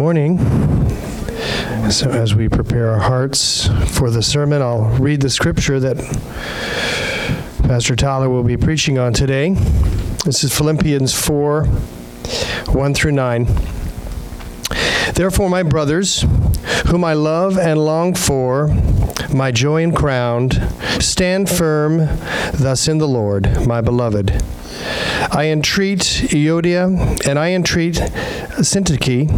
morning. So, as we prepare our hearts for the sermon, I'll read the scripture that Pastor Tyler will be preaching on today. This is Philippians 4 1 through 9. Therefore, my brothers, whom I love and long for, my joy and crown, stand firm thus in the Lord, my beloved. I entreat Euodia and I entreat Syntyche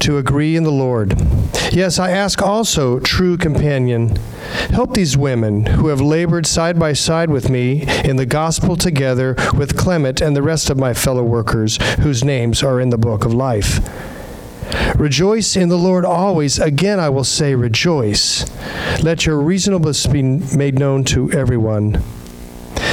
to agree in the Lord. Yes, I ask also, true companion, help these women who have labored side by side with me in the gospel together with Clement and the rest of my fellow workers whose names are in the book of life. Rejoice in the Lord always. Again, I will say, rejoice. Let your reasonableness be made known to everyone.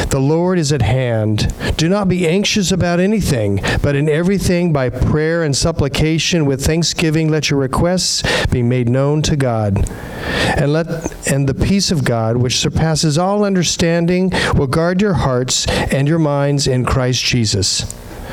The Lord is at hand. Do not be anxious about anything, but in everything by prayer and supplication with thanksgiving let your requests be made known to God. And let and the peace of God, which surpasses all understanding, will guard your hearts and your minds in Christ Jesus.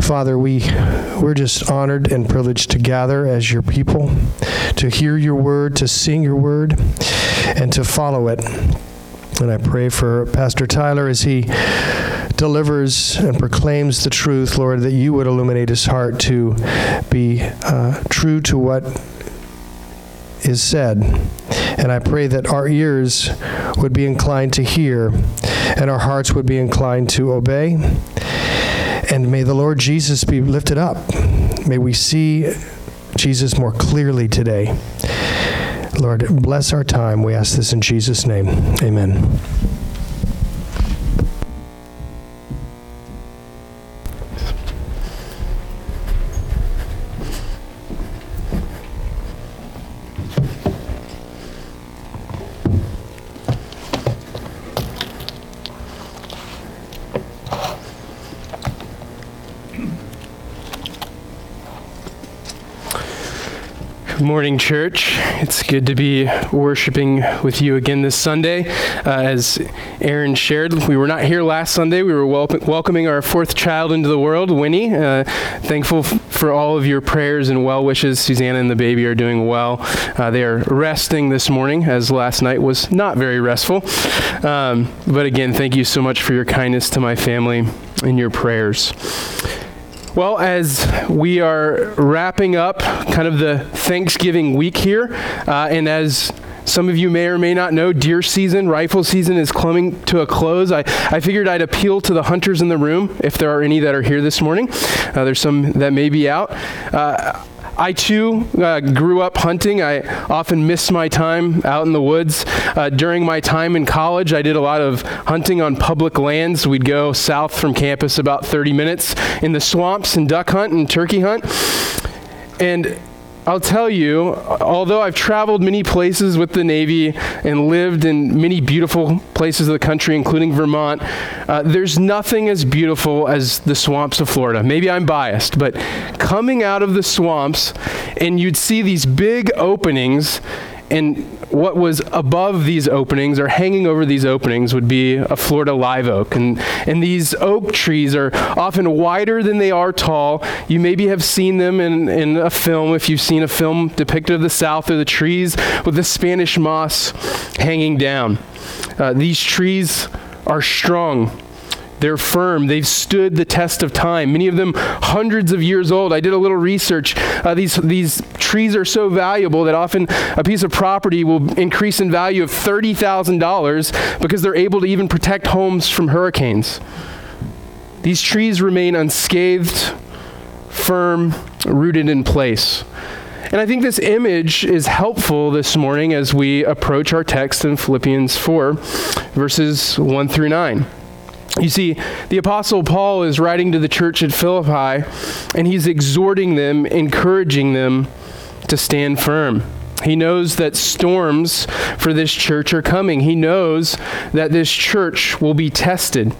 Father, we, we're just honored and privileged to gather as your people, to hear your word, to sing your word, and to follow it. And I pray for Pastor Tyler as he delivers and proclaims the truth, Lord, that you would illuminate his heart to be uh, true to what is said. And I pray that our ears would be inclined to hear and our hearts would be inclined to obey. And may the Lord Jesus be lifted up. May we see Jesus more clearly today. Lord, bless our time. We ask this in Jesus' name. Amen. Morning, church. It's good to be worshiping with you again this Sunday. Uh, as Aaron shared, we were not here last Sunday. We were wel- welcoming our fourth child into the world, Winnie. Uh, thankful f- for all of your prayers and well wishes. Susanna and the baby are doing well. Uh, they are resting this morning, as last night was not very restful. Um, but again, thank you so much for your kindness to my family and your prayers. Well, as we are wrapping up kind of the Thanksgiving week here, uh, and as some of you may or may not know, deer season, rifle season is coming to a close. I, I figured I'd appeal to the hunters in the room, if there are any that are here this morning. Uh, there's some that may be out. Uh, I too uh, grew up hunting. I often missed my time out in the woods. Uh, during my time in college, I did a lot of hunting on public lands. We'd go south from campus about 30 minutes in the swamps and duck hunt and turkey hunt. And I'll tell you, although I've traveled many places with the Navy and lived in many beautiful places of the country, including Vermont, uh, there's nothing as beautiful as the swamps of Florida. Maybe I'm biased, but coming out of the swamps and you'd see these big openings and what was above these openings or hanging over these openings would be a Florida live oak. And, and these oak trees are often wider than they are tall. You maybe have seen them in, in a film, if you've seen a film depicted of the South, or the trees with the Spanish moss hanging down. Uh, these trees are strong. They're firm. They've stood the test of time. Many of them hundreds of years old. I did a little research. Uh, these, these trees are so valuable that often a piece of property will increase in value of $30,000 because they're able to even protect homes from hurricanes. These trees remain unscathed, firm, rooted in place. And I think this image is helpful this morning as we approach our text in Philippians 4, verses 1 through 9. You see, the Apostle Paul is writing to the church at Philippi, and he's exhorting them, encouraging them to stand firm. He knows that storms for this church are coming. He knows that this church will be tested.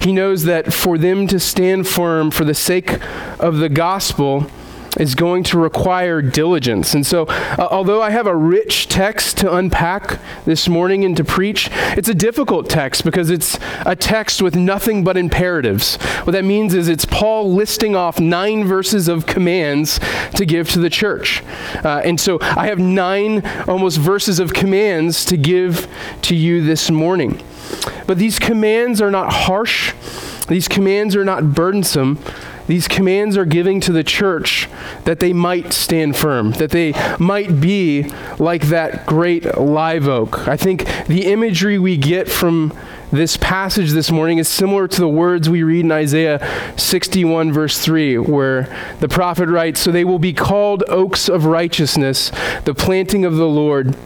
He knows that for them to stand firm for the sake of the gospel, is going to require diligence. And so, uh, although I have a rich text to unpack this morning and to preach, it's a difficult text because it's a text with nothing but imperatives. What that means is it's Paul listing off nine verses of commands to give to the church. Uh, and so, I have nine almost verses of commands to give to you this morning. But these commands are not harsh. These commands are not burdensome. These commands are giving to the church that they might stand firm, that they might be like that great live oak. I think the imagery we get from this passage this morning is similar to the words we read in Isaiah 61, verse 3, where the prophet writes, So they will be called oaks of righteousness, the planting of the Lord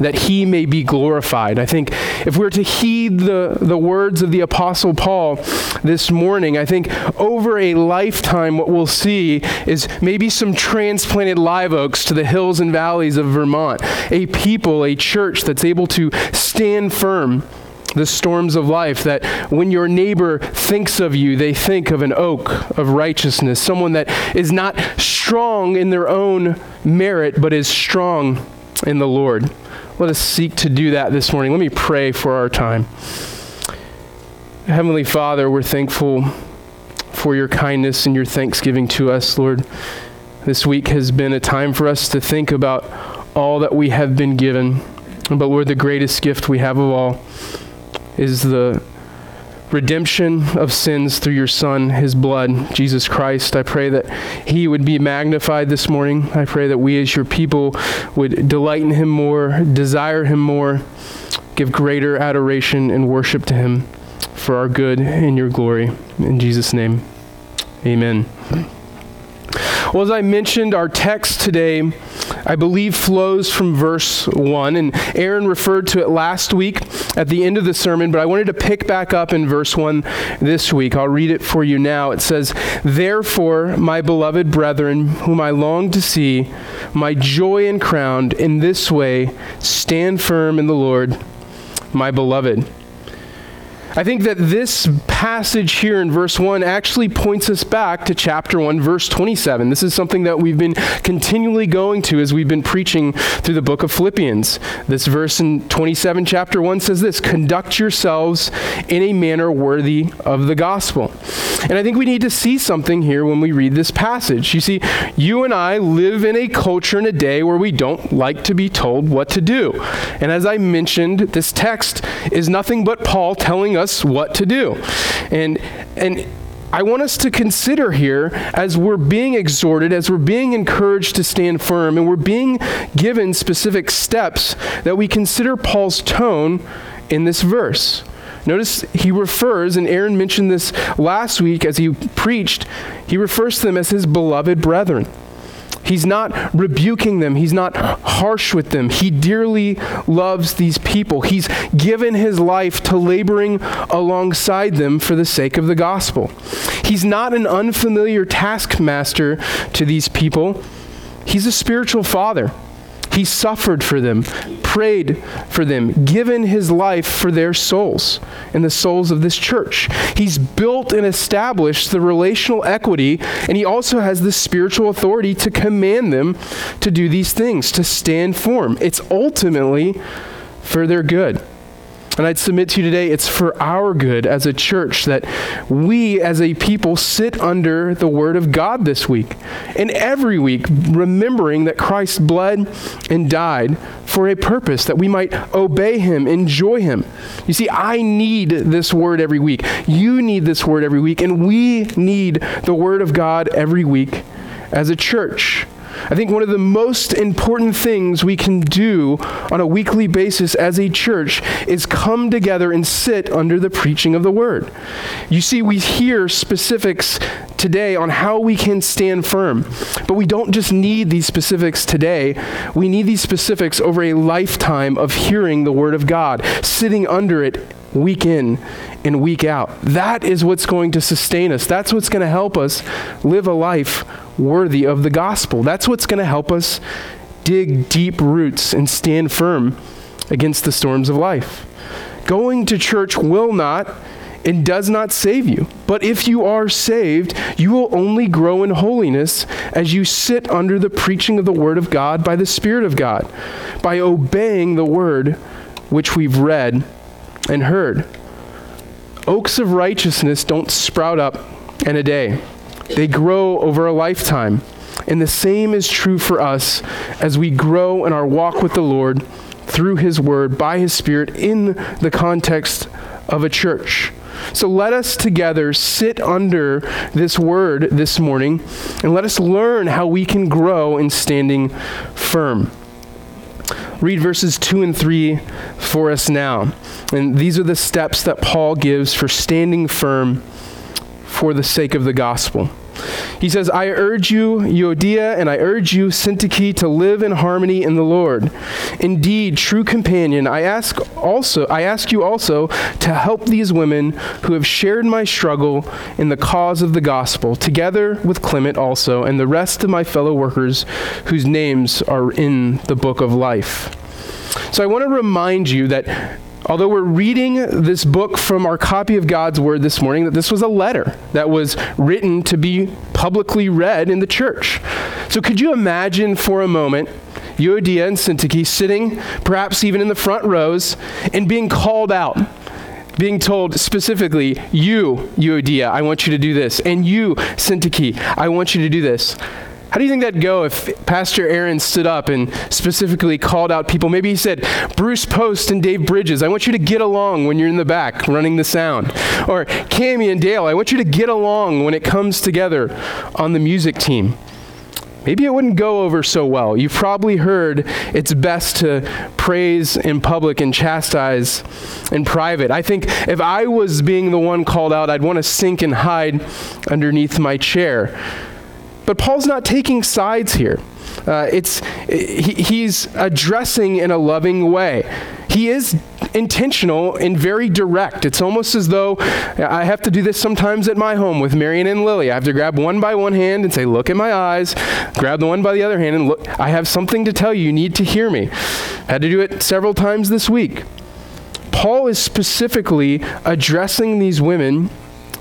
that he may be glorified. I think if we're to heed the, the words of the Apostle Paul this morning, I think over a lifetime, what we'll see is maybe some transplanted live oaks to the hills and valleys of Vermont, a people, a church that's able to stand firm the storms of life, that when your neighbor thinks of you, they think of an oak of righteousness, someone that is not strong in their own merit, but is strong in the Lord. Let us seek to do that this morning. Let me pray for our time. Heavenly Father, we're thankful for your kindness and your thanksgiving to us, Lord. This week has been a time for us to think about all that we have been given. But Lord, the greatest gift we have of all is the redemption of sins through your Son, his blood, Jesus Christ. I pray that he would be magnified this morning. I pray that we as your people would delight in him more, desire him more, give greater adoration and worship to him for our good and your glory. In Jesus' name, amen. Well, as I mentioned, our text today, I believe, flows from verse 1. And Aaron referred to it last week at the end of the sermon, but I wanted to pick back up in verse 1 this week. I'll read it for you now. It says, Therefore, my beloved brethren, whom I long to see, my joy and crown, in this way stand firm in the Lord, my beloved. I think that this passage here in verse 1 actually points us back to chapter 1, verse 27. This is something that we've been continually going to as we've been preaching through the book of Philippians. This verse in 27, chapter 1 says this Conduct yourselves in a manner worthy of the gospel. And I think we need to see something here when we read this passage. You see, you and I live in a culture in a day where we don't like to be told what to do. And as I mentioned, this text is nothing but Paul telling us us what to do. And, and I want us to consider here as we're being exhorted, as we're being encouraged to stand firm, and we're being given specific steps that we consider Paul's tone in this verse. Notice he refers, and Aaron mentioned this last week as he preached, he refers to them as his beloved brethren. He's not rebuking them. He's not harsh with them. He dearly loves these people. He's given his life to laboring alongside them for the sake of the gospel. He's not an unfamiliar taskmaster to these people. He's a spiritual father. He suffered for them, prayed for them, given his life for their souls and the souls of this church. He's built and established the relational equity, and he also has the spiritual authority to command them to do these things, to stand firm. It's ultimately for their good. And I'd submit to you today, it's for our good as a church that we as a people sit under the Word of God this week and every week, remembering that Christ bled and died for a purpose, that we might obey Him, enjoy Him. You see, I need this Word every week. You need this Word every week, and we need the Word of God every week as a church. I think one of the most important things we can do on a weekly basis as a church is come together and sit under the preaching of the word. You see, we hear specifics today on how we can stand firm, but we don't just need these specifics today. We need these specifics over a lifetime of hearing the word of God, sitting under it week in and week out. That is what's going to sustain us. That's what's going to help us live a life worthy of the gospel. That's what's going to help us dig deep roots and stand firm against the storms of life. Going to church will not and does not save you. But if you are saved, you will only grow in holiness as you sit under the preaching of the Word of God by the Spirit of God, by obeying the Word which we've read and heard. Oaks of righteousness don't sprout up in a day, they grow over a lifetime. And the same is true for us as we grow in our walk with the Lord through His Word, by His Spirit, in the context of a church. So let us together sit under this word this morning and let us learn how we can grow in standing firm. Read verses 2 and 3 for us now. And these are the steps that Paul gives for standing firm for the sake of the gospel. He says, I urge you, Euodia, and I urge you, Syntyche, to live in harmony in the Lord. Indeed, true companion, I ask also, I ask you also to help these women who have shared my struggle in the cause of the gospel, together with Clement also, and the rest of my fellow workers whose names are in the book of life. So I want to remind you that although we're reading this book from our copy of God's Word this morning, that this was a letter that was written to be publicly read in the church. So could you imagine for a moment Euodia and Syntyche sitting, perhaps even in the front rows, and being called out? being told specifically, you, Euodia, I want you to do this, and you, Syntyche, I want you to do this. How do you think that'd go if Pastor Aaron stood up and specifically called out people? Maybe he said, Bruce Post and Dave Bridges, I want you to get along when you're in the back running the sound. Or Cami and Dale, I want you to get along when it comes together on the music team. Maybe it wouldn't go over so well. You've probably heard it's best to praise in public and chastise in private. I think if I was being the one called out, I'd want to sink and hide underneath my chair. But Paul's not taking sides here. Uh, it's, he, he's addressing in a loving way. He is intentional and very direct. It's almost as though I have to do this sometimes at my home with Marion and Lily. I have to grab one by one hand and say, Look at my eyes, grab the one by the other hand, and look, I have something to tell you. You need to hear me. I had to do it several times this week. Paul is specifically addressing these women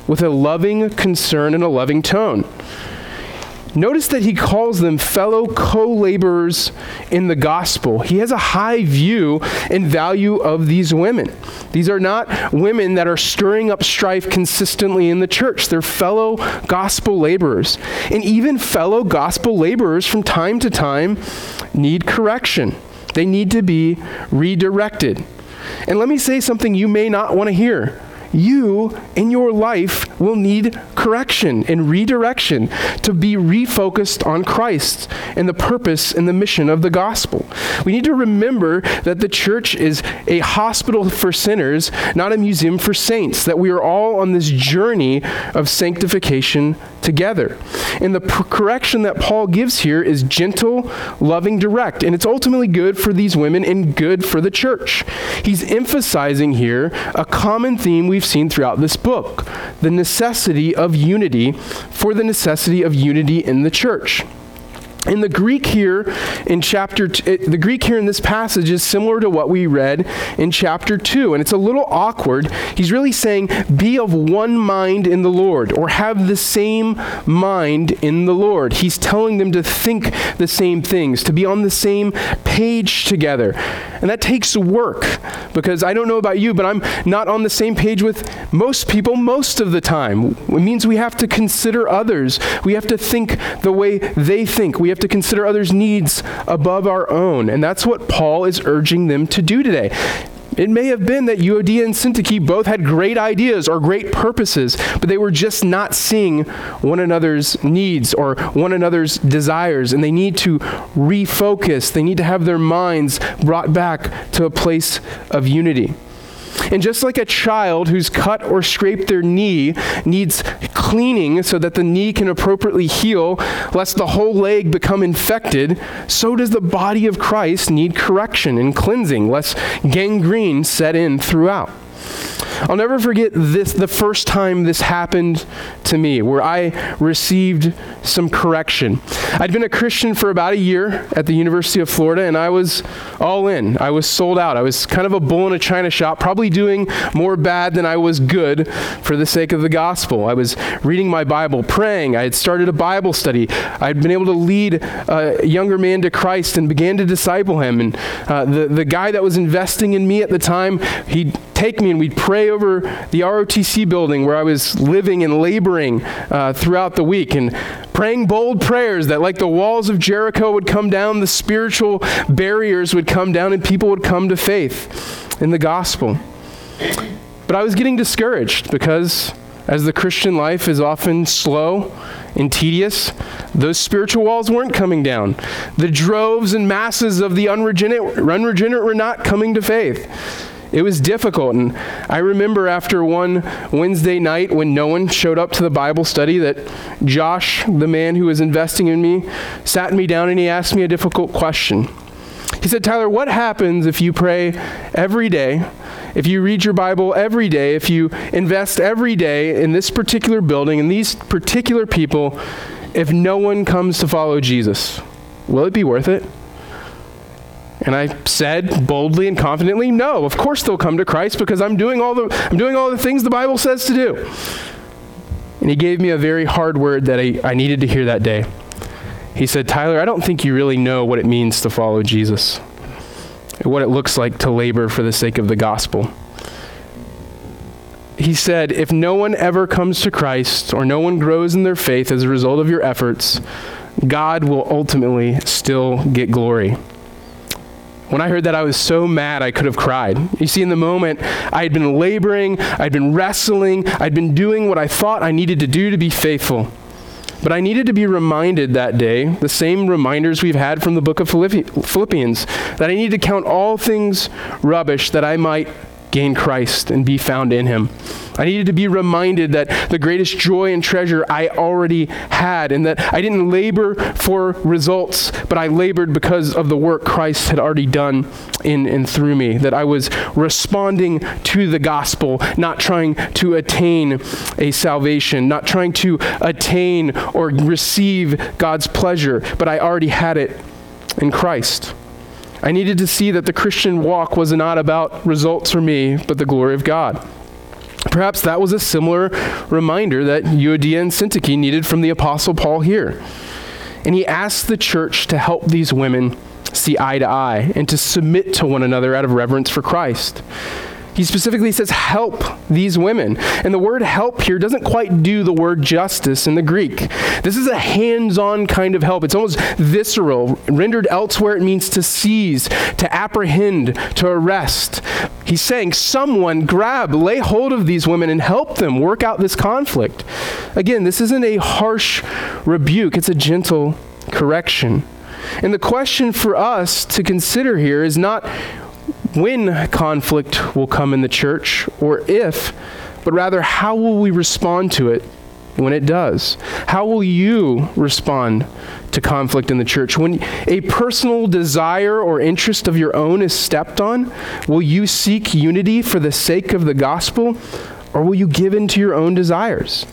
with a loving concern and a loving tone. Notice that he calls them fellow co laborers in the gospel. He has a high view and value of these women. These are not women that are stirring up strife consistently in the church, they're fellow gospel laborers. And even fellow gospel laborers from time to time need correction, they need to be redirected. And let me say something you may not want to hear you in your life will need correction and redirection to be refocused on Christ and the purpose and the mission of the gospel. We need to remember that the church is a hospital for sinners, not a museum for saints, that we are all on this journey of sanctification together. And the correction that Paul gives here is gentle, loving, direct, and it's ultimately good for these women and good for the church. He's emphasizing here a common theme we've seen throughout this book the necessity of unity for the necessity of unity in the church. In the Greek here in chapter t- the Greek here in this passage is similar to what we read in chapter 2 and it's a little awkward. He's really saying be of one mind in the Lord or have the same mind in the Lord. He's telling them to think the same things, to be on the same page together. And that takes work because I don't know about you, but I'm not on the same page with most people most of the time. It means we have to consider others. We have to think the way they think. We we have to consider others' needs above our own. And that's what Paul is urging them to do today. It may have been that Euodia and Syntyche both had great ideas or great purposes, but they were just not seeing one another's needs or one another's desires, and they need to refocus. They need to have their minds brought back to a place of unity. And just like a child who's cut or scraped their knee needs cleaning so that the knee can appropriately heal, lest the whole leg become infected, so does the body of Christ need correction and cleansing, lest gangrene set in throughout. I'll never forget this the first time this happened to me, where I received some correction. I'd been a Christian for about a year at the University of Florida, and I was all in. I was sold out. I was kind of a bull in a china shop, probably doing more bad than I was good for the sake of the gospel. I was reading my Bible, praying. I had started a Bible study. I had been able to lead a younger man to Christ and began to disciple him. And uh, the, the guy that was investing in me at the time, he'd take me and we'd pray over the ROTC building where I was living and laboring uh, throughout the week and praying bold prayers that, like the walls of Jericho would come down, the spiritual barriers would come down, and people would come to faith in the gospel. But I was getting discouraged because, as the Christian life is often slow and tedious, those spiritual walls weren't coming down. The droves and masses of the unregenerate, unregenerate were not coming to faith. It was difficult. And I remember after one Wednesday night when no one showed up to the Bible study that Josh, the man who was investing in me, sat me down and he asked me a difficult question. He said, Tyler, what happens if you pray every day, if you read your Bible every day, if you invest every day in this particular building and these particular people, if no one comes to follow Jesus? Will it be worth it? And I said boldly and confidently, no, of course they'll come to Christ because I'm doing all the, I'm doing all the things the Bible says to do. And he gave me a very hard word that I, I needed to hear that day. He said, Tyler, I don't think you really know what it means to follow Jesus, what it looks like to labor for the sake of the gospel. He said, if no one ever comes to Christ or no one grows in their faith as a result of your efforts, God will ultimately still get glory. When I heard that, I was so mad I could have cried. You see, in the moment, I had been laboring, I'd been wrestling, I'd been doing what I thought I needed to do to be faithful. But I needed to be reminded that day, the same reminders we've had from the book of Philippians, that I need to count all things rubbish that I might gain Christ and be found in him. I needed to be reminded that the greatest joy and treasure I already had, and that I didn't labor for results, but I labored because of the work Christ had already done in and through me. That I was responding to the gospel, not trying to attain a salvation, not trying to attain or receive God's pleasure, but I already had it in Christ. I needed to see that the Christian walk was not about results for me, but the glory of God. Perhaps that was a similar reminder that Euodia and Syntyche needed from the Apostle Paul here. And he asked the church to help these women see eye to eye and to submit to one another out of reverence for Christ. He specifically says, help these women. And the word help here doesn't quite do the word justice in the Greek. This is a hands on kind of help. It's almost visceral. Rendered elsewhere, it means to seize, to apprehend, to arrest. He's saying, someone grab, lay hold of these women and help them work out this conflict. Again, this isn't a harsh rebuke, it's a gentle correction. And the question for us to consider here is not when conflict will come in the church or if, but rather how will we respond to it when it does? How will you respond to conflict in the church? When a personal desire or interest of your own is stepped on, will you seek unity for the sake of the gospel or will you give in to your own desires?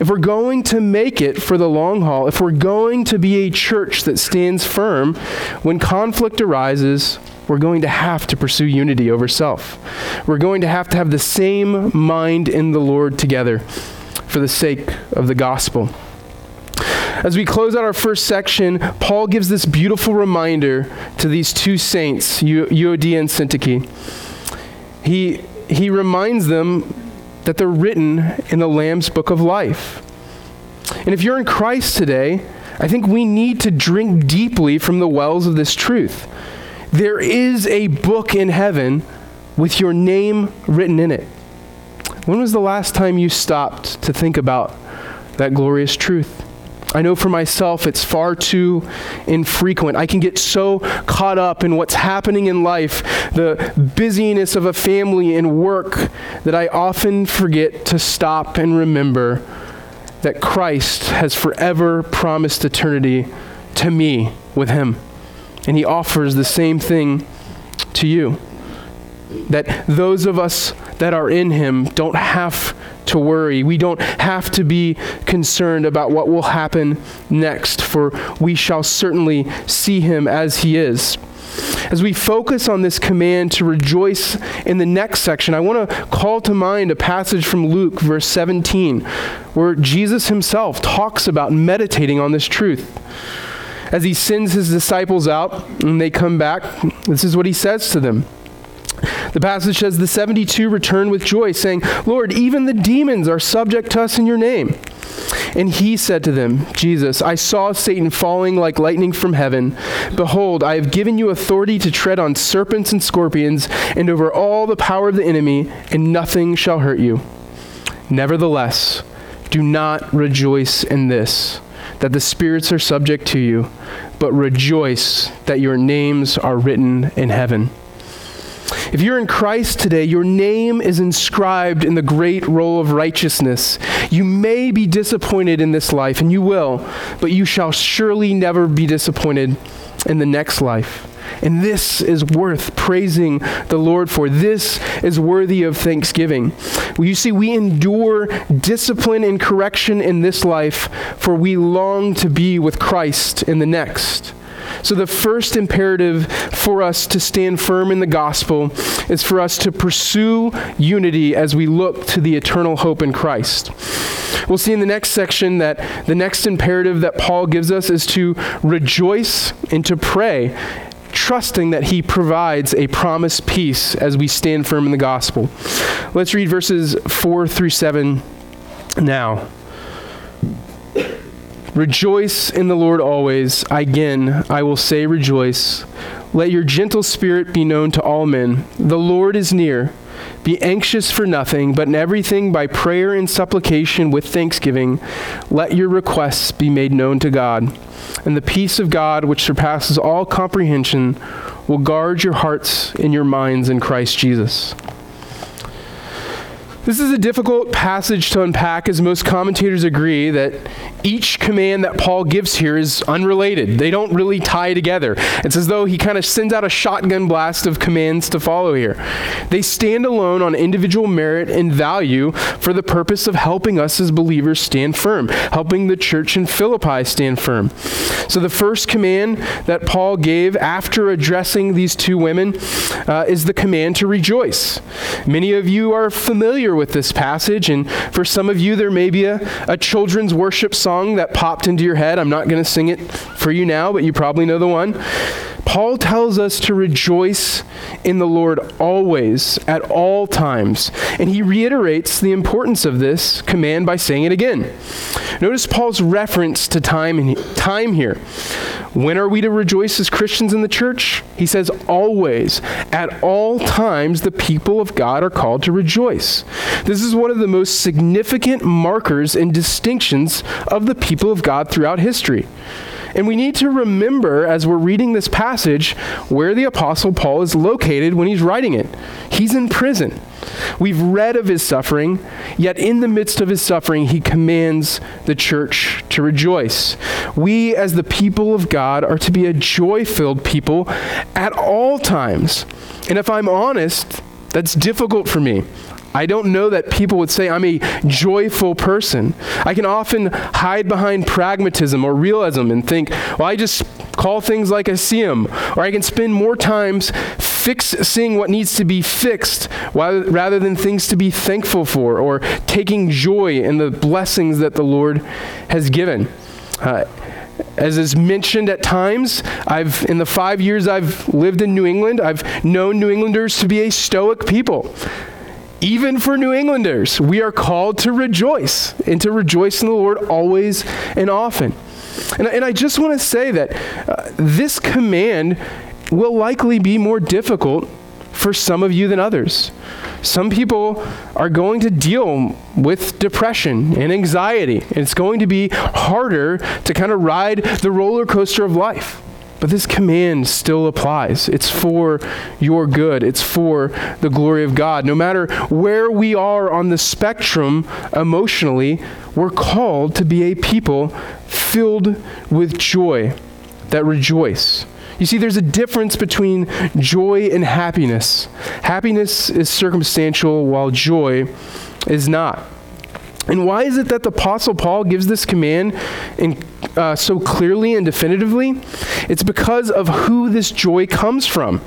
If we're going to make it for the long haul, if we're going to be a church that stands firm, when conflict arises, we're going to have to pursue unity over self. We're going to have to have the same mind in the Lord together for the sake of the gospel. As we close out our first section, Paul gives this beautiful reminder to these two saints, Euodia and Syntyche. He, he reminds them that they're written in the Lamb's book of life. And if you're in Christ today, I think we need to drink deeply from the wells of this truth. There is a book in heaven with your name written in it. When was the last time you stopped to think about that glorious truth? I know for myself it's far too infrequent. I can get so caught up in what's happening in life, the busyness of a family and work, that I often forget to stop and remember that Christ has forever promised eternity to me with Him. And he offers the same thing to you. That those of us that are in him don't have to worry. We don't have to be concerned about what will happen next, for we shall certainly see him as he is. As we focus on this command to rejoice in the next section, I want to call to mind a passage from Luke, verse 17, where Jesus himself talks about meditating on this truth. As he sends his disciples out and they come back, this is what he says to them. The passage says, The 72 returned with joy, saying, Lord, even the demons are subject to us in your name. And he said to them, Jesus, I saw Satan falling like lightning from heaven. Behold, I have given you authority to tread on serpents and scorpions, and over all the power of the enemy, and nothing shall hurt you. Nevertheless, do not rejoice in this, that the spirits are subject to you, but rejoice that your names are written in heaven. If you're in Christ today, your name is inscribed in the great roll of righteousness. You may be disappointed in this life, and you will, but you shall surely never be disappointed in the next life. And this is worth praising the Lord for. This is worthy of thanksgiving. Well, you see, we endure discipline and correction in this life, for we long to be with Christ in the next. So, the first imperative for us to stand firm in the gospel is for us to pursue unity as we look to the eternal hope in Christ. We'll see in the next section that the next imperative that Paul gives us is to rejoice and to pray, trusting that he provides a promised peace as we stand firm in the gospel. Let's read verses 4 through 7 now. Rejoice in the Lord always. Again, I will say rejoice. Let your gentle spirit be known to all men. The Lord is near. Be anxious for nothing, but in everything by prayer and supplication with thanksgiving, let your requests be made known to God. And the peace of God, which surpasses all comprehension, will guard your hearts and your minds in Christ Jesus. This is a difficult passage to unpack, as most commentators agree that each command that Paul gives here is unrelated. They don't really tie together. It's as though he kind of sends out a shotgun blast of commands to follow here. They stand alone on individual merit and value for the purpose of helping us as believers stand firm, helping the church in Philippi stand firm. So, the first command that Paul gave after addressing these two women uh, is the command to rejoice. Many of you are familiar with this passage, and for some of you, there may be a, a children's worship song that popped into your head. I'm not going to sing it for you now, but you probably know the one. Paul tells us to rejoice in the Lord always, at all times. And he reiterates the importance of this command by saying it again. Notice Paul's reference to time, and time here. When are we to rejoice as Christians in the church? He says, always. At all times, the people of God are called to rejoice. This is one of the most significant markers and distinctions of the people of God throughout history. And we need to remember as we're reading this passage where the Apostle Paul is located when he's writing it. He's in prison. We've read of his suffering, yet in the midst of his suffering, he commands the church to rejoice. We, as the people of God, are to be a joy filled people at all times. And if I'm honest, that's difficult for me. I don't know that people would say I'm a joyful person. I can often hide behind pragmatism or realism and think, well, I just call things like I see them. Or I can spend more times fix, seeing what needs to be fixed rather than things to be thankful for or taking joy in the blessings that the Lord has given. Uh, as is mentioned at times, I've in the five years I've lived in New England, I've known New Englanders to be a stoic people even for New Englanders, we are called to rejoice and to rejoice in the Lord always and often. And, and I just want to say that uh, this command will likely be more difficult for some of you than others. Some people are going to deal with depression and anxiety, and it's going to be harder to kind of ride the roller coaster of life. But this command still applies. It's for your good, it's for the glory of God. No matter where we are on the spectrum emotionally, we're called to be a people filled with joy that rejoice. You see, there's a difference between joy and happiness. Happiness is circumstantial, while joy is not. And why is it that the Apostle Paul gives this command in, uh, so clearly and definitively? It's because of who this joy comes from.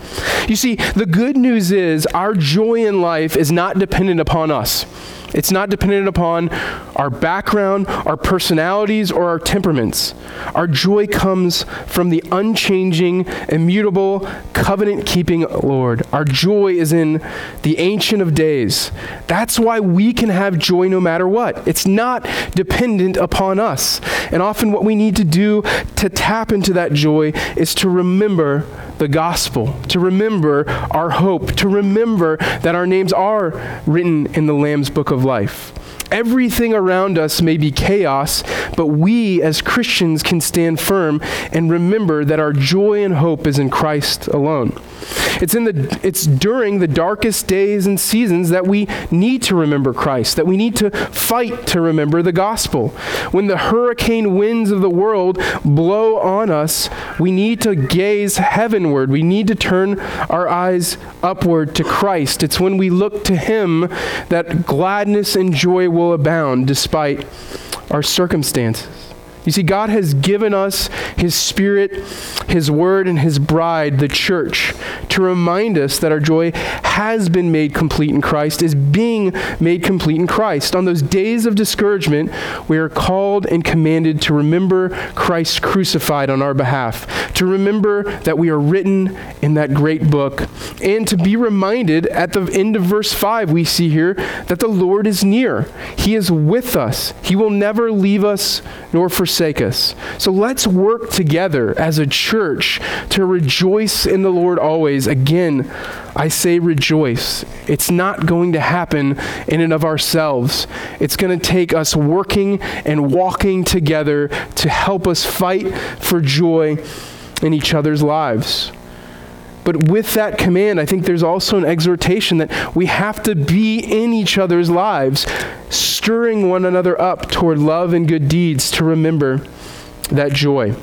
You see, the good news is our joy in life is not dependent upon us. It's not dependent upon our background, our personalities, or our temperaments. Our joy comes from the unchanging, immutable, covenant keeping Lord. Our joy is in the Ancient of Days. That's why we can have joy no matter what. It's not dependent upon us. And often, what we need to do to tap into that joy is to remember the gospel, to remember our hope, to remember that our names are written in the Lamb's book of life. Everything around us may be chaos, but we as Christians can stand firm and remember that our joy and hope is in Christ alone. It's, in the, it's during the darkest days and seasons that we need to remember Christ, that we need to fight to remember the gospel. When the hurricane winds of the world blow on us, we need to gaze heavenward. We need to turn our eyes upward to Christ. It's when we look to Him that gladness and joy will abound despite our circumstances. You see, God has given us His Spirit, His Word, and His bride, the church, to remind us that our joy has been made complete in Christ, is being made complete in Christ. On those days of discouragement, we are called and commanded to remember Christ crucified on our behalf, to remember that we are written in that great book, and to be reminded at the end of verse 5, we see here that the Lord is near. He is with us, He will never leave us nor forsake forsake us. So let's work together as a church to rejoice in the Lord always. Again, I say rejoice. It's not going to happen in and of ourselves. It's going to take us working and walking together to help us fight for joy in each other's lives. But with that command, I think there's also an exhortation that we have to be in each other's lives, stirring one another up toward love and good deeds to remember that joy.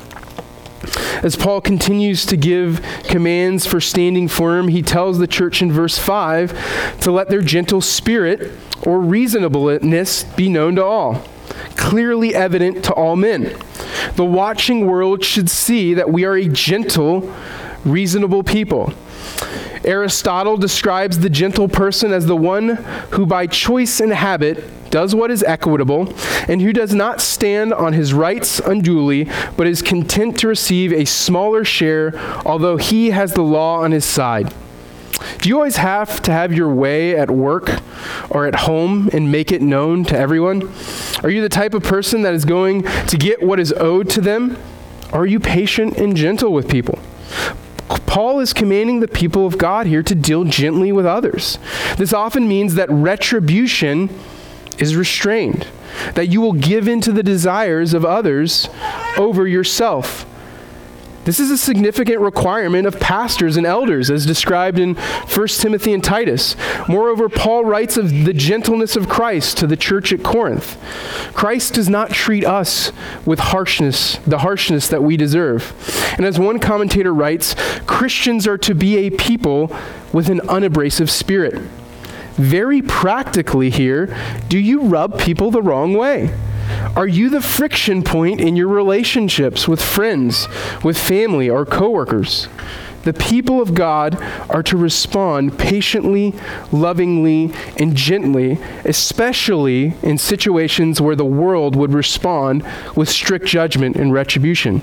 As Paul continues to give commands for standing firm, he tells the church in verse 5 to let their gentle spirit or reasonableness be known to all, clearly evident to all men. The watching world should see that we are a gentle, reasonable people. Aristotle describes the gentle person as the one who, by choice and habit, does what is equitable, and who does not stand on his rights unduly, but is content to receive a smaller share, although he has the law on his side. Do you always have to have your way at work or at home and make it known to everyone? Are you the type of person that is going to get what is owed to them? Are you patient and gentle with people? Paul is commanding the people of God here to deal gently with others. This often means that retribution is restrained, that you will give in to the desires of others over yourself. This is a significant requirement of pastors and elders, as described in 1 Timothy and Titus. Moreover, Paul writes of the gentleness of Christ to the church at Corinth. Christ does not treat us with harshness, the harshness that we deserve. And as one commentator writes, Christians are to be a people with an unabrasive spirit. Very practically here, do you rub people the wrong way? Are you the friction point in your relationships with friends, with family, or coworkers? The people of God are to respond patiently, lovingly, and gently, especially in situations where the world would respond with strict judgment and retribution.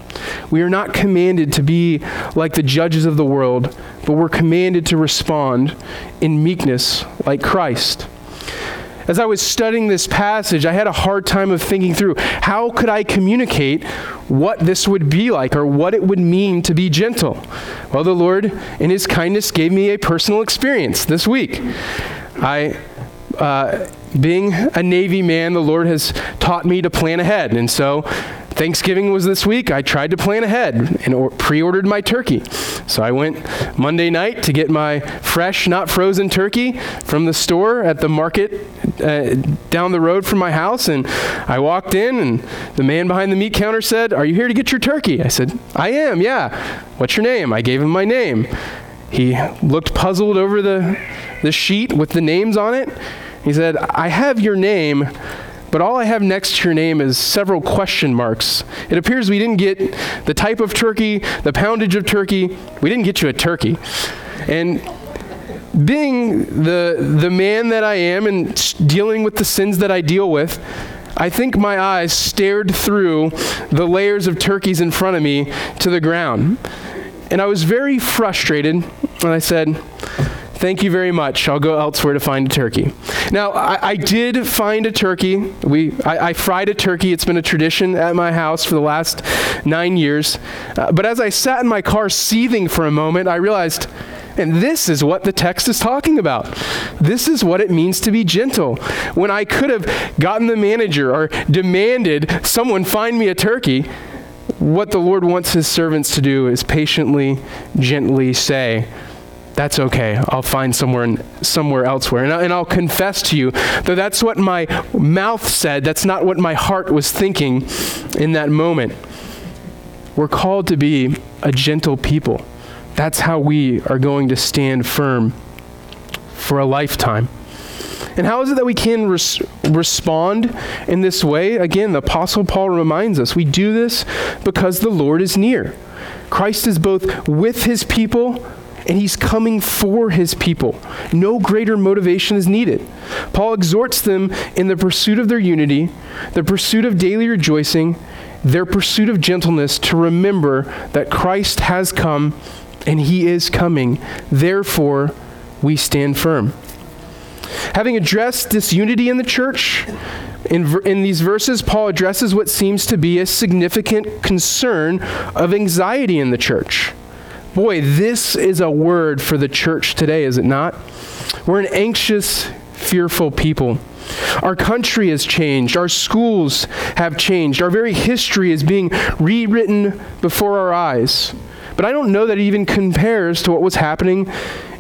We are not commanded to be like the judges of the world, but we're commanded to respond in meekness like Christ. As I was studying this passage, I had a hard time of thinking through how could I communicate what this would be like or what it would mean to be gentle. Well, the Lord, in His kindness, gave me a personal experience this week. I, uh, being a Navy man, the Lord has taught me to plan ahead. And so Thanksgiving was this week. I tried to plan ahead and or- pre ordered my turkey. So I went Monday night to get my fresh, not frozen turkey from the store at the market uh, down the road from my house, and I walked in, and the man behind the meat counter said, Are you here to get your turkey? I said, I am, yeah. What's your name? I gave him my name. He looked puzzled over the, the sheet with the names on it. He said, I have your name, but all I have next to your name is several question marks. It appears we didn't get the type of turkey, the poundage of turkey. We didn't get you a turkey. And being the, the man that I am and dealing with the sins that I deal with, I think my eyes stared through the layers of turkeys in front of me to the ground. And I was very frustrated, when I said, Thank you very much. I'll go elsewhere to find a turkey. Now, I, I did find a turkey. We, I, I, fried a turkey. It's been a tradition at my house for the last nine years. Uh, but as I sat in my car seething for a moment, I realized, and this is what the text is talking about. This is what it means to be gentle. When I could have gotten the manager or demanded someone find me a turkey, what the Lord wants his servants to do is patiently, gently say, that's okay. I'll find somewhere somewhere elsewhere. And, I, and I'll confess to you that that's what my mouth said. That's not what my heart was thinking in that moment. We're called to be a gentle people. That's how we are going to stand firm for a lifetime. And how is it that we can res- respond in this way? Again, the Apostle Paul reminds us we do this because the Lord is near. Christ is both with his people and he's coming for his people. No greater motivation is needed. Paul exhorts them in the pursuit of their unity, the pursuit of daily rejoicing, their pursuit of gentleness to remember that Christ has come and he is coming. Therefore, we stand firm. Having addressed disunity in the church, in, in these verses, Paul addresses what seems to be a significant concern of anxiety in the church. Boy, this is a word for the church today, is it not? We're an anxious, fearful people. Our country has changed. Our schools have changed. Our very history is being rewritten before our eyes. But I don't know that it even compares to what was happening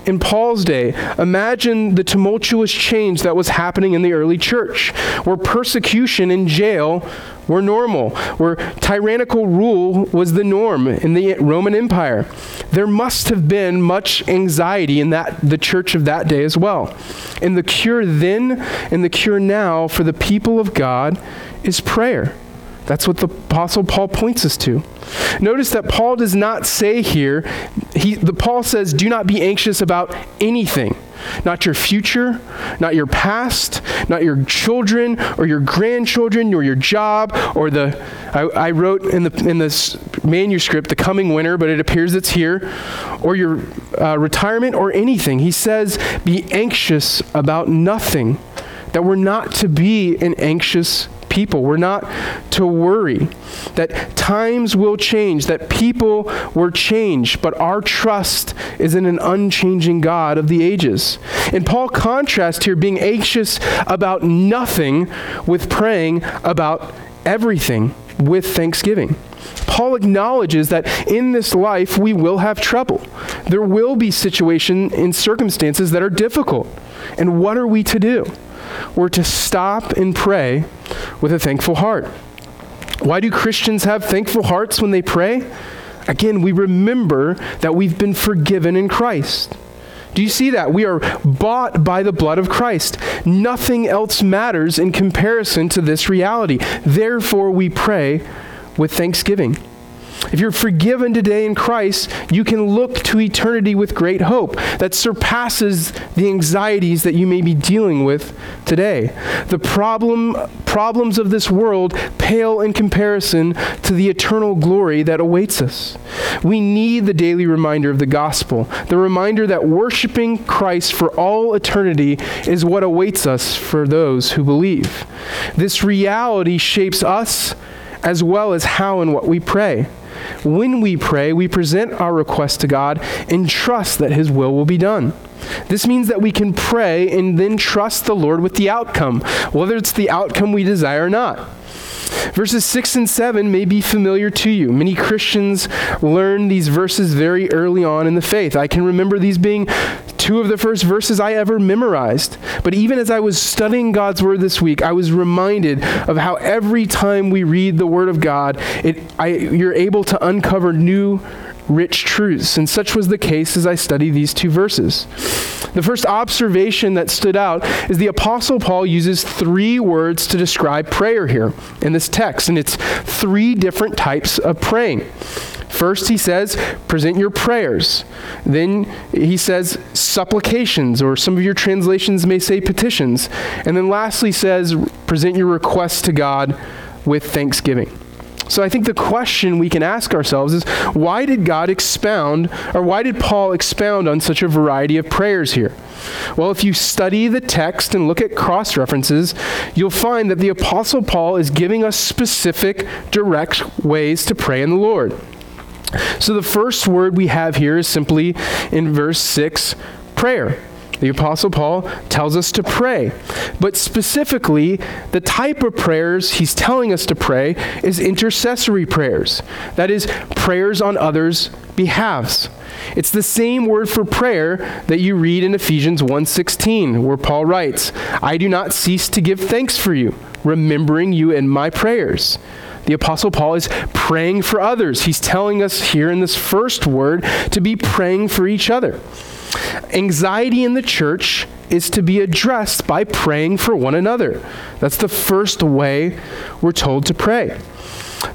in Paul's day. Imagine the tumultuous change that was happening in the early church, where persecution and jail were normal, where tyrannical rule was the norm in the Roman Empire. There must have been much anxiety in that the church of that day as well. And the cure then and the cure now for the people of God is prayer. That's what the Apostle Paul points us to. Notice that Paul does not say here, he, the Paul says, do not be anxious about anything. Not your future, not your past, not your children or your grandchildren or your job or the, I, I wrote in, the, in this manuscript, the coming winter, but it appears it's here, or your uh, retirement or anything. He says, be anxious about nothing. That we're not to be an anxious people. We're not to worry that times will change, that people will change, but our trust is in an unchanging God of the ages. And Paul contrasts here being anxious about nothing with praying about everything with thanksgiving. Paul acknowledges that in this life we will have trouble. There will be situations and circumstances that are difficult. And what are we to do? We're to stop and pray with a thankful heart. Why do Christians have thankful hearts when they pray? Again, we remember that we've been forgiven in Christ. Do you see that? We are bought by the blood of Christ. Nothing else matters in comparison to this reality. Therefore, we pray with thanksgiving. If you're forgiven today in Christ, you can look to eternity with great hope that surpasses the anxieties that you may be dealing with today. The problem, problems of this world pale in comparison to the eternal glory that awaits us. We need the daily reminder of the gospel, the reminder that worshiping Christ for all eternity is what awaits us for those who believe. This reality shapes us as well as how and what we pray. When we pray, we present our request to God and trust that His will will be done. This means that we can pray and then trust the Lord with the outcome, whether it's the outcome we desire or not. Verses 6 and 7 may be familiar to you. Many Christians learn these verses very early on in the faith. I can remember these being two of the first verses I ever memorized. But even as I was studying God's Word this week, I was reminded of how every time we read the Word of God, it, I, you're able to uncover new rich truths. And such was the case as I study these two verses. The first observation that stood out is the Apostle Paul uses three words to describe prayer here in this text, and it's three different types of praying. First, he says, present your prayers. Then he says, supplications, or some of your translations may say petitions. And then lastly, says, present your requests to God with thanksgiving. So I think the question we can ask ourselves is why did God expound, or why did Paul expound on such a variety of prayers here? Well, if you study the text and look at cross references, you'll find that the Apostle Paul is giving us specific, direct ways to pray in the Lord. So the first word we have here is simply in verse 6 prayer. The Apostle Paul tells us to pray. But specifically, the type of prayers he's telling us to pray is intercessory prayers. That is, prayers on others' behalves. It's the same word for prayer that you read in Ephesians 1:16, where Paul writes, "I do not cease to give thanks for you, remembering you in my prayers." The Apostle Paul is praying for others. He's telling us here in this first word to be praying for each other. Anxiety in the church is to be addressed by praying for one another. That's the first way we're told to pray.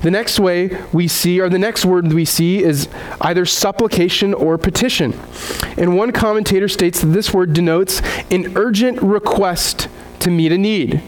The next way we see, or the next word we see, is either supplication or petition. And one commentator states that this word denotes an urgent request to meet a need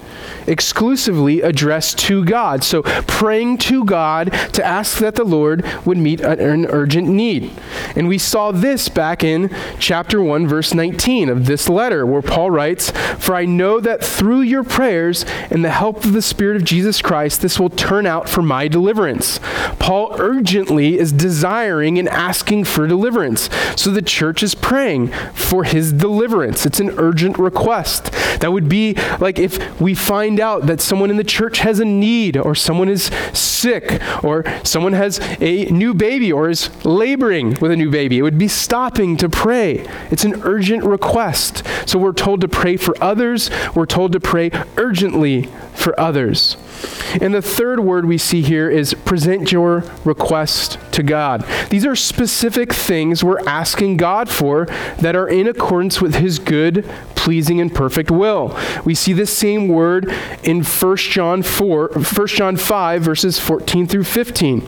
exclusively addressed to God. So praying to God to ask that the Lord would meet an urgent need. And we saw this back in chapter 1, verse 19 of this letter, where Paul writes, For I know that through your prayers and the help of the Spirit of Jesus Christ, this will turn out for my deliverance. Paul urgently is desiring and asking for deliverance. So the church is praying for his deliverance. It's an urgent request. That would be like if we find find out that someone in the church has a need, or someone is sick, or someone has a new baby, or is laboring with a new baby, it would be stopping to pray. It's an urgent request. So we're told to pray for others, we're told to pray urgently for others. And the third word we see here is present your request to God. These are specific things we're asking God for that are in accordance with his good, pleasing and perfect will. We see this same word in 1 John 4 1 John 5 verses 14 through 15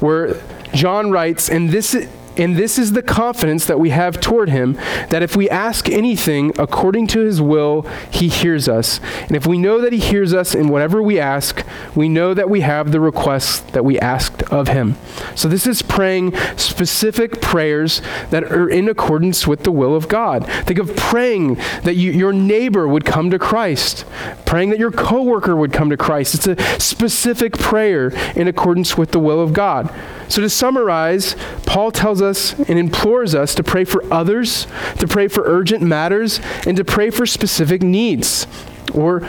where John writes, and this and this is the confidence that we have toward him that if we ask anything according to his will, he hears us. And if we know that he hears us in whatever we ask, we know that we have the requests that we asked of him. So this is praying specific prayers that are in accordance with the will of God. Think of praying that you, your neighbor would come to Christ, praying that your coworker would come to Christ. It's a specific prayer in accordance with the will of God. So to summarize, Paul tells us and implores us to pray for others, to pray for urgent matters, and to pray for specific needs or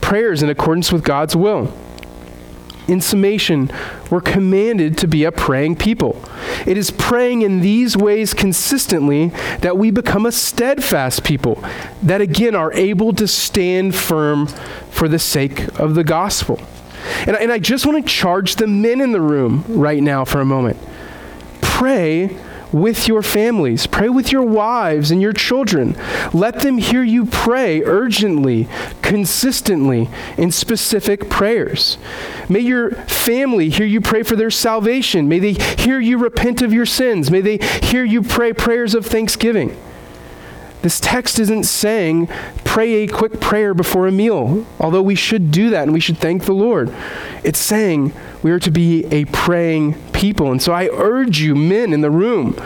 prayers in accordance with God's will. In summation, we're commanded to be a praying people. It is praying in these ways consistently that we become a steadfast people, that again are able to stand firm for the sake of the gospel. And, and I just want to charge the men in the room right now for a moment. Pray with your families. Pray with your wives and your children. Let them hear you pray urgently, consistently, in specific prayers. May your family hear you pray for their salvation. May they hear you repent of your sins. May they hear you pray prayers of thanksgiving. This text isn't saying pray a quick prayer before a meal, although we should do that and we should thank the Lord. It's saying we are to be a praying people. And so I urge you, men in the room,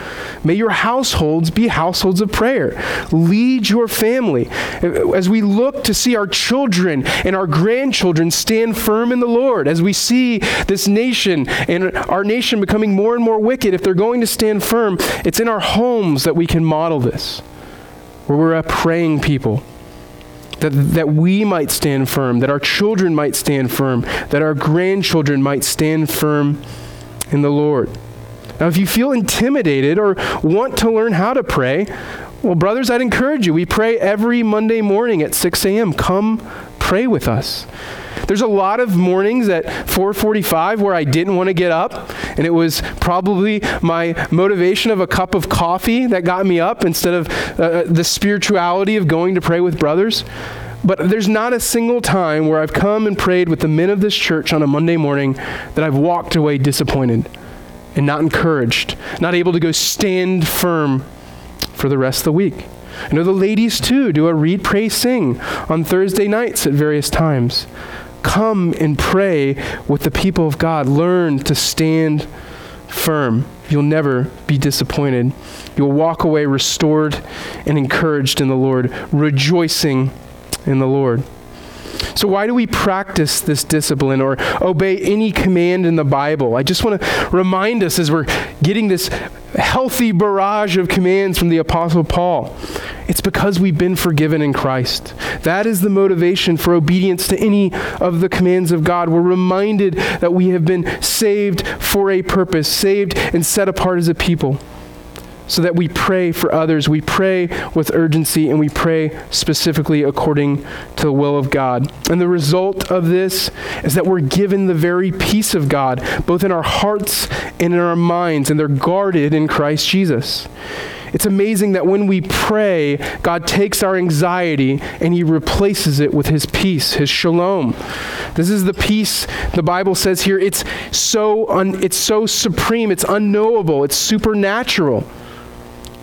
may your households be households of prayer. Lead your family. As we look to see our children and our grandchildren stand firm in the Lord, as we see this nation and our nation becoming more and more wicked, if they're going to stand firm, it's in our homes that we can model this where we're a praying people. That, that we might stand firm, that our children might stand firm, that our grandchildren might stand firm in the Lord. Now, if you feel intimidated or want to learn how to pray, Well, brothers, I'd encourage you. We pray every Monday morning at 6 a.m. Come pray with us. There's a lot of mornings at 4:45 where I didn't want to get up, and it was probably my motivation of a cup of coffee that got me up instead of uh, uh, the spirituality of going to pray with brothers. But there's not a single time where I've come and prayed with the men of this church on a Monday morning that I've walked away disappointed and not encouraged, not able to go stand firm for the rest of the week. I know the ladies too do a read, pray, sing on Thursday nights at various times. Come and pray with the people of God. Learn to stand firm. You'll never be disappointed. You'll walk away restored and encouraged in the Lord, rejoicing in the Lord. So, why do we practice this discipline or obey any command in the Bible? I just want to remind us as we're getting this healthy barrage of commands from the Apostle Paul. It's because we've been forgiven in Christ. That is the motivation for obedience to any of the commands of God. We're reminded that we have been saved for a purpose, saved and set apart as a people so that we pray for others. We pray with urgency and we pray specifically according to the will of God. And the result of this is that we're given the very peace of God, both in our hearts and in our minds, and they're guarded in Christ Jesus. It's amazing that when we pray, God takes our anxiety and He replaces it with His peace, His shalom. This is the peace the Bible says here. It's so un, it's so supreme. It's unknowable. It's supernatural.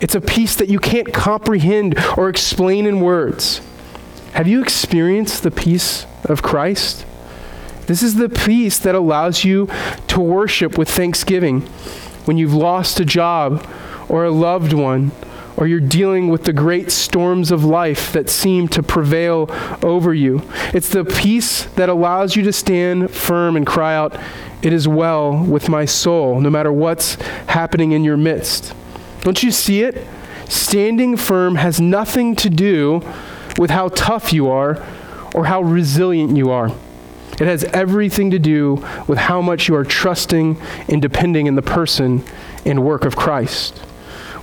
It's a peace that you can't comprehend or explain in words. Have you experienced the peace of Christ? This is the peace that allows you to worship with thanksgiving when you've lost a job or a loved one, or you're dealing with the great storms of life that seem to prevail over you. It's the peace that allows you to stand firm and cry out, It is well with my soul, no matter what's happening in your midst. Don't you see it? Standing firm has nothing to do with how tough you are or how resilient you are. It has everything to do with how much you are trusting and depending in the person and work of Christ.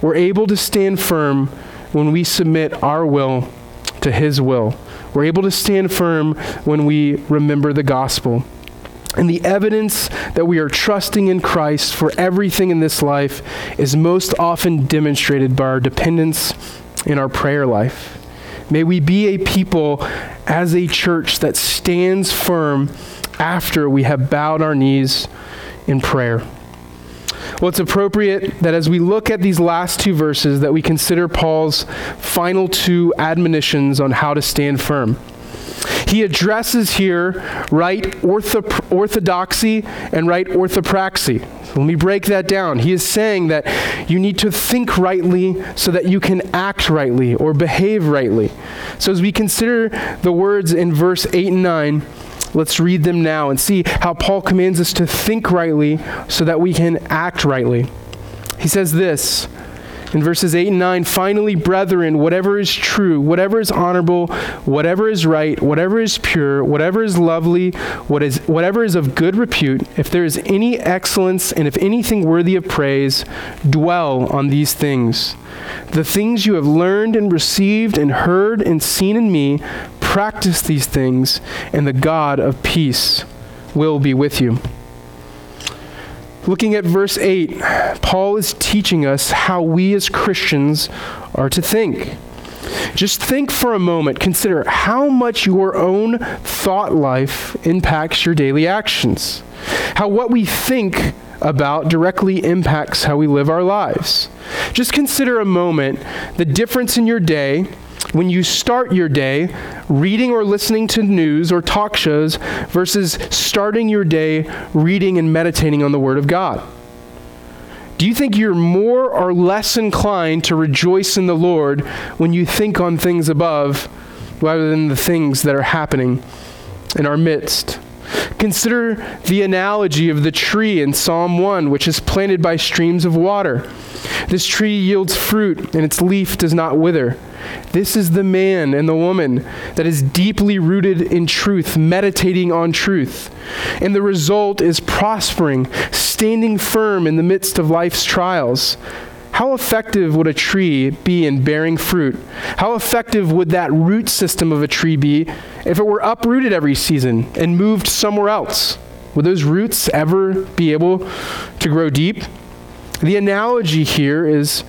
We're able to stand firm when we submit our will to His will. We're able to stand firm when we remember the gospel. And the evidence that we are trusting in Christ for everything in this life is most often demonstrated by our dependence in our prayer life. May we be a people as a church that stands firm after we have bowed our knees in prayer. Well, it's appropriate that as we look at these last two verses that we consider Paul's final two admonitions on how to stand firm. He addresses here right ortho- orthodoxy and right orthopraxy. So let me break that down. He is saying that you need to think rightly so that you can act rightly or behave rightly. So as we consider the words in verse 8 and 9, let's read them now and see how Paul commands us to think rightly so that we can act rightly. He says this in verses 8 and 9, finally, brethren, whatever is true, whatever is honorable, whatever is right, whatever is pure, whatever is lovely, what is, whatever is of good repute, if there is any excellence and if anything worthy of praise, dwell on these things. The things you have learned and received and heard and seen in me, practice these things, and the God of peace will be with you. Looking at verse 8, Paul is teaching us how we as Christians are to think. Just think for a moment, consider how much your own thought life impacts your daily actions. How what we think about directly impacts how we live our lives. Just consider a moment the difference in your day when you start your day reading or listening to news or talk shows versus starting your day reading and meditating on the Word of God? Do you think you're more or less inclined to rejoice in the Lord when you think on things above rather than the things that are happening in our midst? Consider the analogy of the tree in Psalm 1, which is planted by streams of water. This tree yields fruit, and its leaf does not wither. This is the man and the woman that is deeply rooted in truth, meditating on truth. And the result is prospering, standing firm in the midst of life's trials. How effective would a tree be in bearing fruit? How effective would that root system of a tree be if it were uprooted every season and moved somewhere else? Would those roots ever be able to grow deep? The analogy here is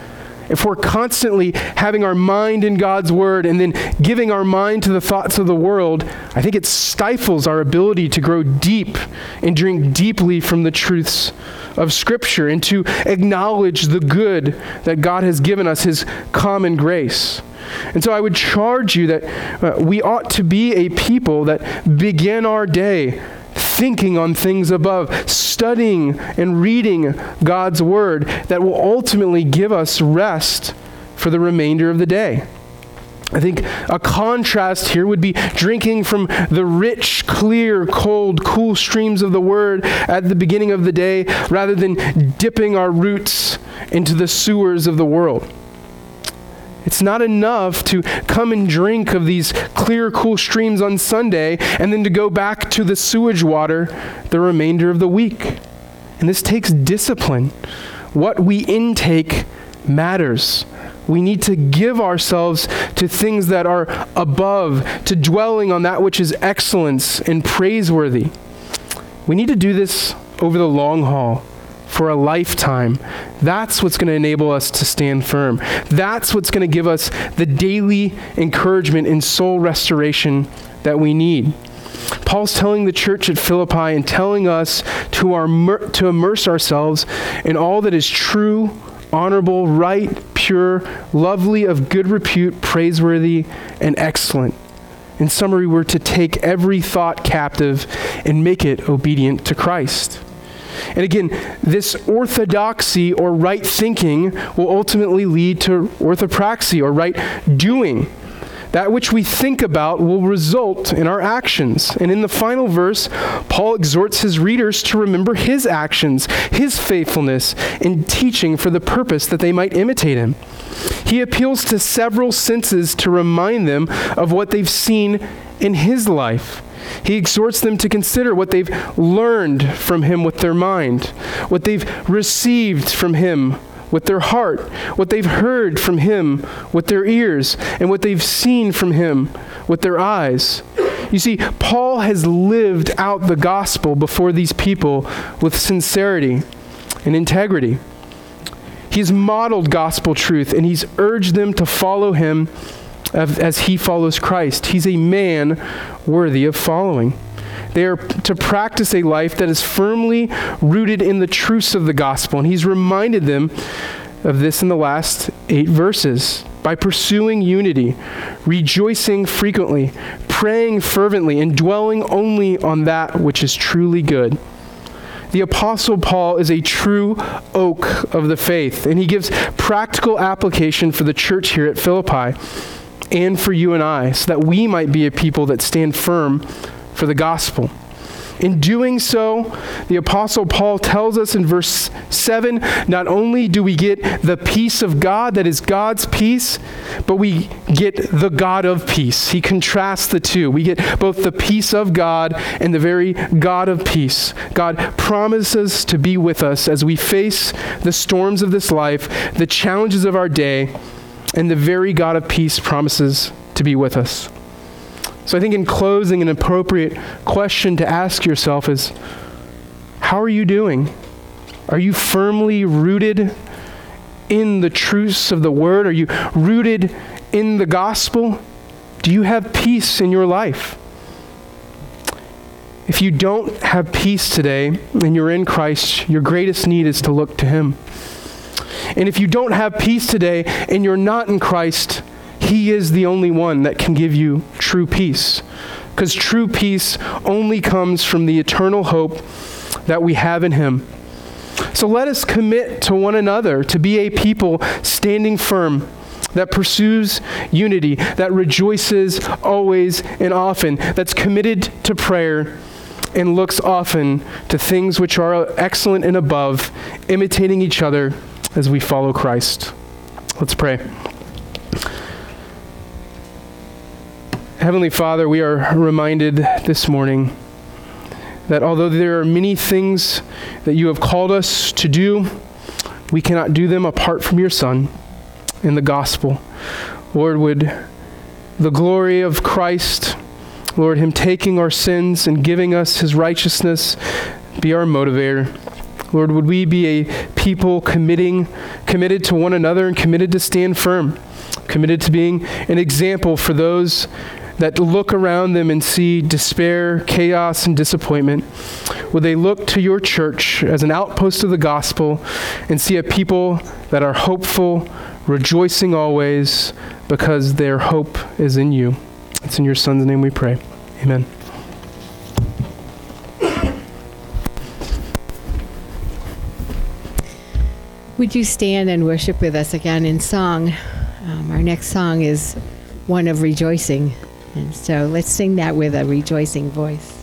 if we're constantly having our mind in God's word and then giving our mind to the thoughts of the world, I think it stifles our ability to grow deep and drink deeply from the truths of Scripture and to acknowledge the good that God has given us, His common grace. And so I would charge you that uh, we ought to be a people that begin our day thinking on things above, studying and reading God's Word that will ultimately give us rest for the remainder of the day. I think a contrast here would be drinking from the rich, clear, cold, cool streams of the Word at the beginning of the day rather than dipping our roots into the sewers of the world. It's not enough to come and drink of these clear, cool streams on Sunday and then to go back to the sewage water the remainder of the week. And this takes discipline. What we intake matters. We need to give ourselves to things that are above, to dwelling on that which is excellence and praiseworthy. We need to do this over the long haul for a lifetime. That's what's going to enable us to stand firm. That's what's going to give us the daily encouragement and soul restoration that we need. Paul's telling the church at Philippi and telling us to, our, to immerse ourselves in all that is true, honorable, right, pure, lovely, of good repute, praiseworthy, and excellent. In summary, we're to take every thought captive and make it obedient to Christ. And again, this orthodoxy or right thinking will ultimately lead to orthopraxy or right doing. That which we think about will result in our actions. And in the final verse, Paul exhorts his readers to remember his actions, his faithfulness in teaching for the purpose that they might imitate him. He appeals to several senses to remind them of what they've seen in his life. He exhorts them to consider what they've learned from him with their mind, what they've received from him with their heart, what they've heard from him with their ears, and what they've seen from him with their eyes. You see, Paul has lived out the gospel before these people with sincerity and integrity. He's modeled gospel truth and he's urged them to follow him as he follows Christ. He's a man worthy of following. They are to practice a life that is firmly rooted in the truths of the gospel. And he's reminded them of this in the last eight verses. By pursuing unity, rejoicing frequently, praying fervently, and dwelling only on that which is truly good. The Apostle Paul is a true oak of the faith, and he gives practical application for the church here at Philippi and for you and I, so that we might be a people that stand firm for the gospel. In doing so, the Apostle Paul tells us in verse 7 not only do we get the peace of God that is God's peace, but we get the God of peace. He contrasts the two. We get both the peace of God and the very God of peace. God promises to be with us as we face the storms of this life, the challenges of our day and the very God of peace promises to be with us. So I think in closing, an appropriate question to ask yourself is how are you doing? Are you firmly rooted in the truths of the word? Are you rooted in the gospel? Do you have peace in your life? If you don't have peace today and you're in Christ, your greatest need is to look to Him. And if you don't have peace today and you're not in Christ, He is the only one that can give you true peace. Because true peace only comes from the eternal hope that we have in Him. So let us commit to one another to be a people standing firm that pursues unity, that rejoices always and often, that's committed to prayer and looks often to things which are excellent and above, imitating each other as we follow Christ. Let's pray. Heavenly Father, we are reminded this morning that although there are many things that you have called us to do, We cannot do them apart from your Son in the gospel. Lord, would the glory of Christ, Lord, Him taking our sins and giving us His righteousness, be our motivator. Lord, would we be a people committing, committed to one another and committed to stand firm, committed to being an example for those that look around them and see despair, chaos, and disappointment? Would they look to your church as an outpost of the gospel and see a people that are hopeful, rejoicing always because their hope is in you? It's in your Son's name we pray. Amen. Would you stand and worship with us again in song? Um, our next song is one of rejoicing. And so let's sing that with a rejoicing voice.